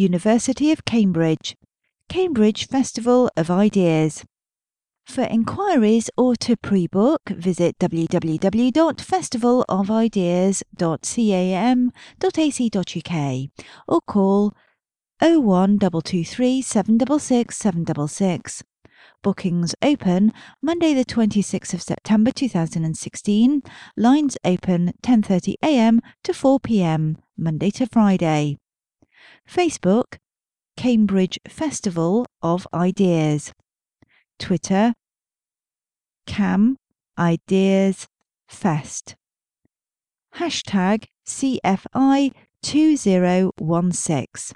University of Cambridge, Cambridge Festival of Ideas. For inquiries or to pre book, visit www.festivalofideas.cam.ac.uk or call 01223 766 766. Bookings open Monday the 26th of September 2016. Lines open 10:30 a.m. to 4 p.m. Monday to Friday. Facebook Cambridge Festival of Ideas. Twitter Cam Ideas Fest. Hashtag CFI 2016.